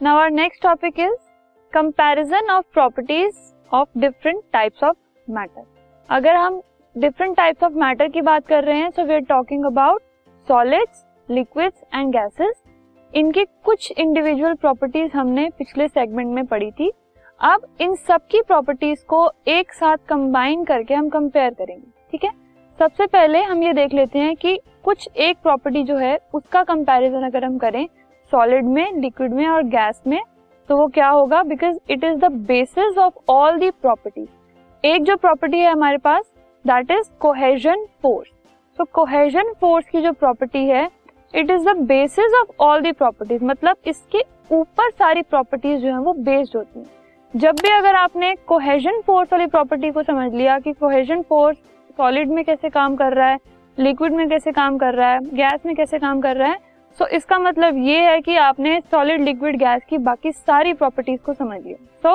Now our next topic is comparison of properties of different types of matter अगर हम different types of matter की बात कर रहे हैं so we are talking about solids liquids and gases इनकी कुछ इंडिविजुअल प्रॉपर्टीज़ हमने पिछले सेगमेंट में पढ़ी थी। अब इन सब की प्रॉपर्टीज़ को एक साथ कंबाइन करके हम कंपेयर करेंगे, ठीक है? सबसे पहले हम ये देख लेते हैं कि कुछ एक प्रॉपर्टी जो है, उसका कंपैरिजन अगर हम करें सॉलिड में लिक्विड में और गैस में तो वो क्या होगा? Because it is the basis of all the property एक जो प्रॉपर्टी है हमारे पास दैट इज़ कोहेजन फोर्स तो कोहेजन फोर्स की जो प्रॉपर्टी है it is the basis of all the properties मतलब इसके ऊपर सारी प्रॉपर्टीज़ जो है वो बेस्ड होती हैं। जब भी अगर आपने कोहेजन फोर्स वाली प्रॉपर्टी को समझ लिया कि कोहेजन फोर्स सॉलिड में कैसे काम कर रहा है लिक्विड में कैसे काम कर रहा है गैस में कैसे काम कर रहा है सो so, इसका मतलब ये है कि आपने सॉलिड लिक्विड गैस की बाकी सारी प्रॉपर्टीज़ को समझ लिया। So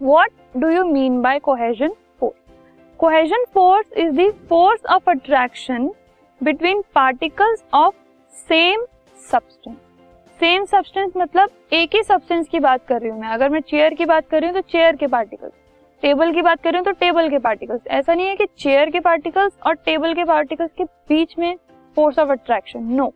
what do you mean by cohesion force cohesion force is force of attraction between particles of same substance same substance मतलब एक ही सब्सटेंस की बात कर रही हूँ मैं। अगर मैं चेयर की बात कर रही हूँ तो चेयर के पार्टिकल्स टेबल की बात कर रही हूँ तो टेबल के पार्टिकल्स ऐसा नहीं है कि चेयर के पार्टिकल्स और टेबल के पार्टिकल्स के बीच में फोर्स ऑफ़ अट्रैक्शन नो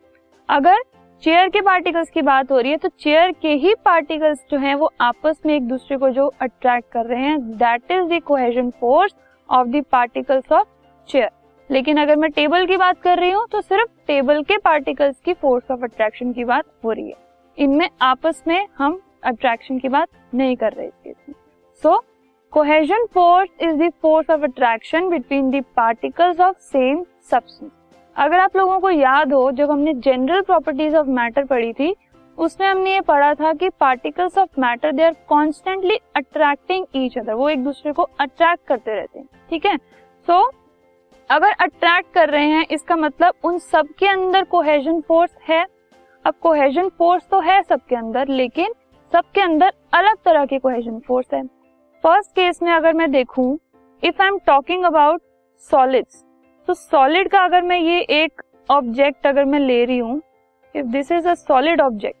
अगर चेयर के पार्टिकल्स की बात हो रही है तो चेयर के ही पार्टिकल्स जो हैं, वो आपस में एक दूसरे को जो अट्रैक्ट कर रहे हैं that is cohesion force of the particles of chair लेकिन अगर मैं टेबल की बात कर रही हूँ तो सिर्फ़ टेबल के पार्टिकल्स की फोर्स ऑफ़ अट्रैक्शन की बात हो रही है। इनमें आपस में हम अट्रैक्शन की बात नहीं कर रहे इस so cohesion force is the force of attraction between the particles of same substance अगर आप लोगों को याद हो, जब हमने जनरल प्रॉपर्टीज़ ऑफ़ मैटर पढ़ी थी, उसमें हमने ये पढ़ा था कि particles of matter they are constantly attracting each other वो एक दूसरे को अट्रैक्ट करते रहते हैं, ठीक है? सो अगर अट्रैक्ट कर रहे हैं, इसका मतलब उन सब के अंदर कोहेजन फोर्स है। अब कोहेजन फोर्स तो है सबके अंदर, लेकिन सबके अंदर अलग तरह की कोहेजन फोर्स है। फ़र्स्ट केस में अगर मैं देखूँ if I am talking about solids तो सॉलिड का अगर मैं ये एक ऑब्जेक्ट अगर मैं ले रही हूँ if this is a solid object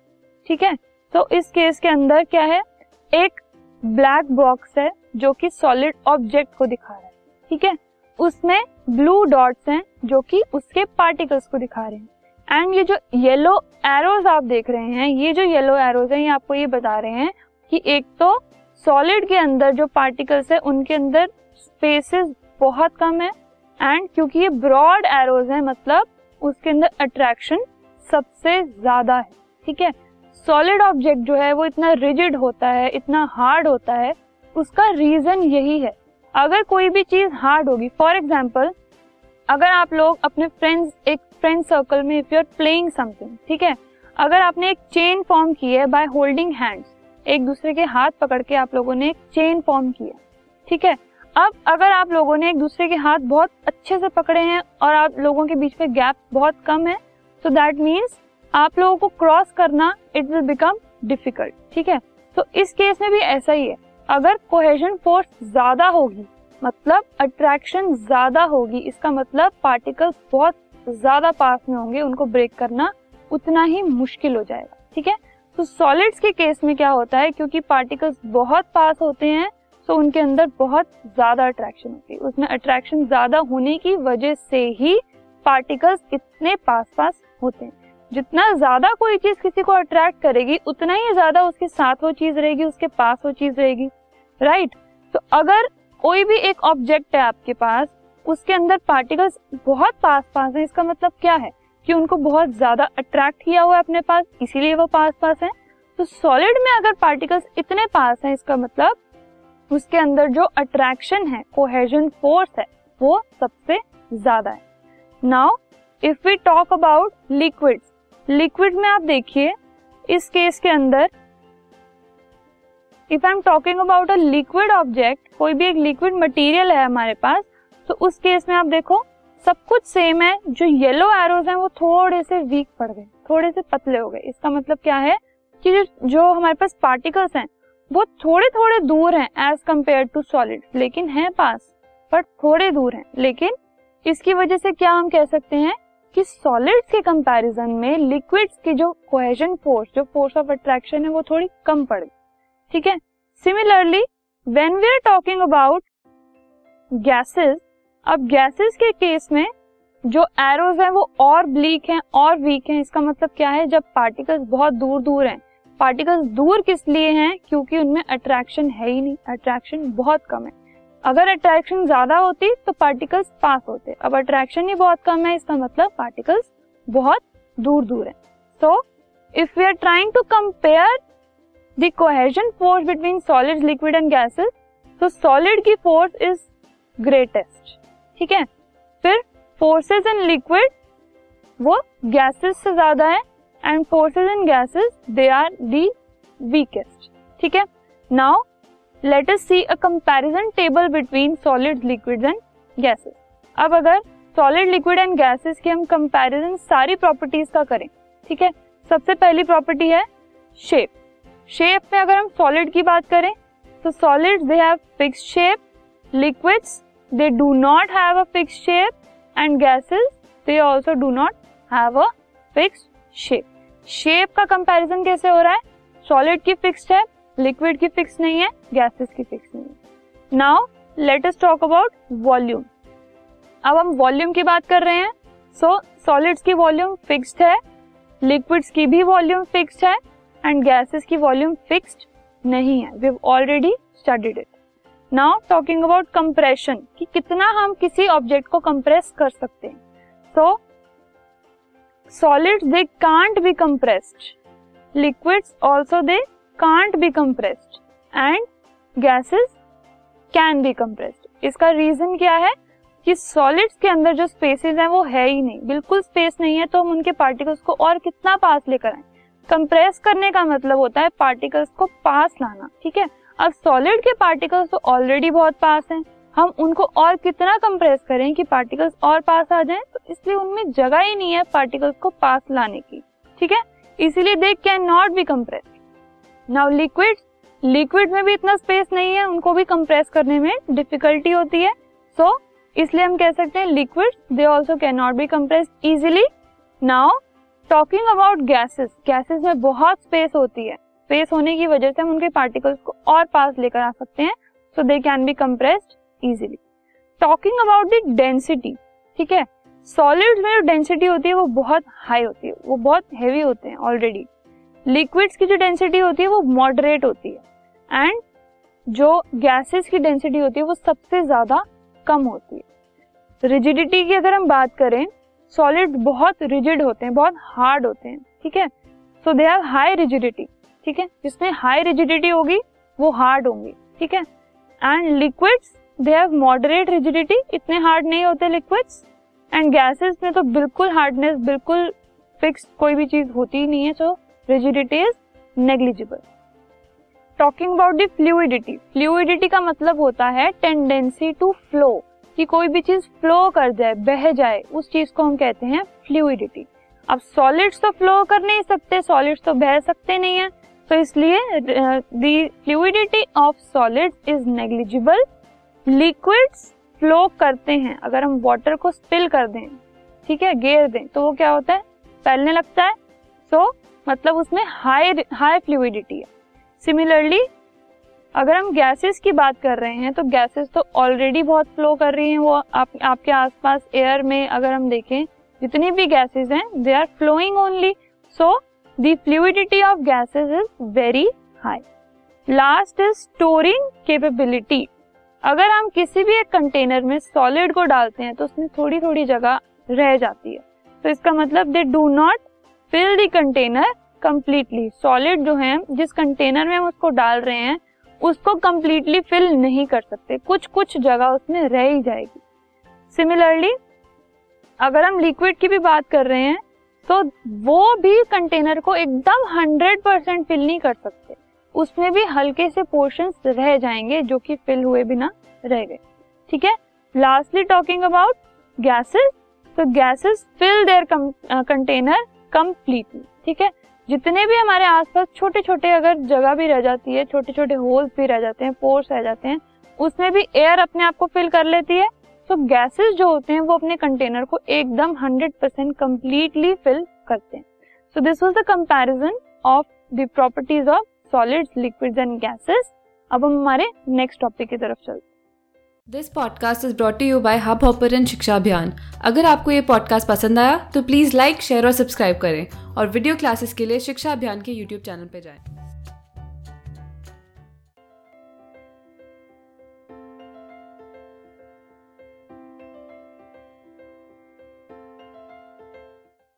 ठीक है? तो इस केस के अंदर क्या है? एक ब्लैक बॉक्स है जो कि सॉलिड ऑब्जेक्ट को दिखा रहा है, ठीक है? उसमें ब्लू डॉट्स हैं जो कि उसके पार्टिकल्स को दिखा रहे हैं। एंड ये जो येलो एरोज आप देख रहे हैं, ये जो येलो एरोज हैं, ये आपको ये बता रहे हैं कि एक तो सॉलिड के अंदर जो पार्टिकल्स है, उनके अंदर स्पेसेस बहुत कम है एंड क्योंकि ये ब्रॉड एरोज है मतलब उसके अंदर अट्रैक्शन सबसे ज़्यादा है, ठीक है? सॉलिड ऑब्जेक्ट जो है, वो इतना रिजिड होता है, इतना हार्ड होता है, उसका रीजन यही है। अगर कोई भी चीज़ हार्ड होगी फॉर एग्ज़ाम्पल अगर आप लोग अपने फ्रेंड्स एक फ्रेंड सर्कल में if you are playing something ठीक है? अगर आपने एक चेन फॉर्म की है बाय होल्डिंग हैंड्स एक दूसरे के हाथ पकड़ के आप लोगों ने एक चेन फॉर्म किया, ठीक है? अब अगर आप लोगों ने एक दूसरे के हाथ बहुत अच्छे से पकड़े हैं और आप लोगों के बीच में गैप बहुत कम है तो दैट मीन्स आप लोगों को क्रॉस करना इट विल बिकम डिफ़िकल्ट ठीक है? तो इस केस में भी ऐसा ही है। अगर कोहेजन फोर्स ज़्यादा होगी मतलब अट्रैक्शन ज़्यादा होगी, इसका मतलब पार्टिकल्स बहुत ज़्यादा पास में होंगे, उनको ब्रेक करना उतना ही मुश्किल हो जाएगा, ठीक है? तो सॉलिड्स के केस में क्या होता है, क्योंकि पार्टिकल्स बहुत पास होते हैं तो उनके अंदर बहुत ज़्यादा अट्रैक्शन होती है। उसमें अट्रैक्शन ज़्यादा होने की वजह से ही पार्टिकल्स इतने पास पास होते हैं। जितना ज़्यादा कोई चीज़ किसी को अट्रैक्ट करेगी, उतना ही ज़्यादा उसके साथ वो चीज़ रहेगी, उसके पास वो चीज़ रहेगी। Right right? तो अगर कोई भी एक ऑब्जेक्ट है आपके पास, उसके अंदर पार्टिकल्स बहुत पास पास है, इसका मतलब क्या है? कि उनको बहुत ज़्यादा अट्रैक्ट किया हुआ है अपने पास, इसीलिए वो पास पास है। तो सॉलिड में अगर पार्टिकल्स इतने पास हैं, इसका मतलब उसके अंदर जो अट्रैक्शन है कोहेजन फोर्स है, वो सबसे ज़्यादा है। Now if we talk about liquid liquid में आप देखिए, इस केस के अंदर if I am talking about a liquid object कोई भी एक लिक्विड मटेरियल है हमारे पास तो उस केस में आप देखो, सब कुछ सेम है, जो येलो एरोज हैं, वो थोड़े से वीक पड़ गए, थोड़े से पतले हो गए। इसका मतलब क्या है कि जो जो हमारे पास पार्टिकल्स हैं वो थोड़े थोड़े दूर हैं एज कंपेयर टू सॉलिड लेकिन है पास बट थोड़े दूर हैं। लेकिन इसकी वजह से क्या हम कह सकते हैं कि सॉलिड्स के कंपैरिजन में लिक्विड्स की जो कोहेजन फोर्स जो फोर्स ऑफ़ अट्रैक्शन है, वो थोड़ी कम पड़ गई। ठीक है? Similarly when we are talking about gases अब गैसेस के केस में जो एरोज हैं, वो और ब्लीक हैं, और वीक हैं। इसका मतलब क्या है? जब पार्टिकल्स बहुत दूर दूर हैं पार्टिकल्स दूर किस लिए हैं? क्योंकि उनमें अट्रैक्शन है ही नहीं। अट्रैक्शन बहुत कम है। अगर अट्रैक्शन ज़्यादा होती तो पार्टिकल्स पास होते। अब अट्रैक्शन ही बहुत कम है, इसका मतलब पार्टिकल्स बहुत दूर दूर है। So if we are trying to compare the cohesion force between solid liquid and gases तो सॉलिड की फोर्स इज़ ग्रेटेस्ट ठीक है? फिर फोर्सेस इन लिक्विड वो गैसेस से ज़्यादा है and forces in gases they are the weakest ठीक है? Now let us see a comparison table between solid liquid and gases अब अगर सॉलिड लिक्विड एंड गैसेस की हम कंपैरिजन सारी प्रॉपर्टीज़ का करें, ठीक है? सबसे पहली प्रॉपर्टी है शेप शेप में अगर हम सॉलिड की बात करें तो solid they have fix shape liquids they do not have a fix shape and gases they also do not have a fix shape shape का कंपैरिजन कैसे हो रहा है? सॉलिड की फिक्स्ड है लिक्विड की फिक्स नहीं है गैसेस की फिक्स नहीं है। Now let us talk about volume अब हम वॉल्यूम की बात कर रहे हैं। सो सॉलिड्स की वॉल्यूम फिक्स्ड है लिक्विड्स की भी वॉल्यूम फिक्स्ड है एंड गैसेस की वॉल्यूम फिक्स्ड नहीं है। We have already studied it now talking about compression कि कितना हम किसी ऑब्जेक्ट को कंप्रेस कर सकते हैं। So solids they can't be compressed liquids also they can't be compressed and gases can be compressed इसका रीजन क्या है? कि सॉलिड्स के अंदर जो स्पेसेस हैं, वो है ही नहीं। बिल्कुल स्पेस नहीं है तो हम उनके पार्टिकल्स को और कितना पास लेकर आए? कंप्रेस करने का मतलब होता है पार्टिकल्स को पास लाना, ठीक है? अब सॉलिड के पार्टिकल्स तो ऑलरेडी बहुत पास हैं। हम उनको और कितना कंप्रेस करें कि पार्टिकल्स और पास आ जाएँ तो इसलिए उनमें जगह ही नहीं है पार्टिकल्स को पास लाने की। ठीक है? इसीलिए they can not be compress now liquid liquid में भी इतना स्पेस नहीं है उनको भी कंप्रेस करने में डिफिकल्टी होती है। सो so, इसलिए हम कह सकते हैं liquid they also can not be compress easily now talking about gases gases में बहुत स्पेस होती है। स्पेस होने की वजह से हम उनके पार्टिकल्स को और पास लेकर आ सकते हैं। So they can be compressed easily talking about the density ठीक है? सॉलिड में जो डेंसिटी होती है, वो बहुत हाई होती है, वो बहुत हैवी होते हैं ऑलरेडी लिक्विड्स की जो डेंसिटी होती है, वो मॉडरेट होती है. एंड जो गैसेस की डेंसिटी होती है, वो सबसे ज़्यादा कम होती है. रिजिडिटी की अगर हम बात करें सॉलिड बहुत रिजिड होते हैं, बहुत हार्ड होते हैं, ठीक है? So they have high rigidity ठीक है? जिसमें हाई रिजिडिटी होगी, वो हार्ड होंगी, ठीक है? And liquids they have moderate rigidity इतने हार्ड नहीं होते लिक्विड्स एंड गैसेस में तो बिल्कुल हार्डनेस बिल्कुल फिक्स कोई भी चीज़ होती ही नहीं है so rigidity is negligible talking about the fluidity fluidity का मतलब होता है टेंडेंसी टू फ्लो कि कोई भी चीज़ फ्लो कर जाए, बह जाए, उस चीज़ को हम कहते हैं फ्लूडिटी अब सॉलिड्स तो फ्लो कर नहीं सकते सॉलिड्स तो बह सकते नहीं है तो इसलिए the fluidity of solids is negligible liquids flow करते हैं अगर हम वाटर को स्पिल कर दें ठीक है गेर दें तो वो क्या होता है? फैलने लगता है। सो so, मतलब उसमें हाई हाई फ्लूडिटी है। सिमिलरली अगर हम गैसेस की बात कर रहे हैं तो गैसेस तो ऑलरेडी बहुत फ्लो कर रही हैं वो आप, आपके आसपास एयर में अगर हम देखें जितनी भी गैसेस हैं they are flowing only so the fluidity of gases is very high last is storing capability अगर हम किसी भी एक कंटेनर में सॉलिड को डालते हैं तो उसमें थोड़ी थोड़ी जगह रह जाती है। तो इसका मतलब they do not fill the container completely solid जो है, जिस कंटेनर में हम उसको डाल रहे हैं, उसको कंप्लीटली फिल नहीं कर सकते। कुछ कुछ जगह उसमें रह ही जाएगी। सिमिलरली अगर हम लिक्विड की भी बात कर रहे हैं तो वो भी कंटेनर को एकदम हंड्रेड परसेंट फिल नहीं कर सकते। उसमें भी हल्के से पोर्शन रह जाएँगे जो कि फिल हुए बिना रह गए। ठीक है? लास्टली टॉकिंग अबाउट गैसेस तो gases fill their container completely ठीक है? जितने भी हमारे आसपास छोटे छोटे अगर जगह भी रह जाती है छोटे छोटे होल्स भी रह जाते हैं पोर्स रह जाते हैं, उसमें भी एयर अपने आप को फिल कर लेती है। सो गैसेस जो होते हैं, वो अपने कंटेनर को एकदम 100 परसेंट कम्प्लीटली फिल करते हैं। So this was the comparison of the properties of solids liquids and gases अब हम हमारे नेक्स्ट टॉपिक की तरफ़ चलते this podcast is brought you by Hub Hopper and Shiksha Abhiyan अगर आपको ये पॉडकास्ट पसंद आया तो प्लीज़ लाइक शेयर और सब्सक्राइब करें। और वीडियो क्लासेस के लिए शिक्षा अभियान के यूट्यूब चैनल पर जाएँ।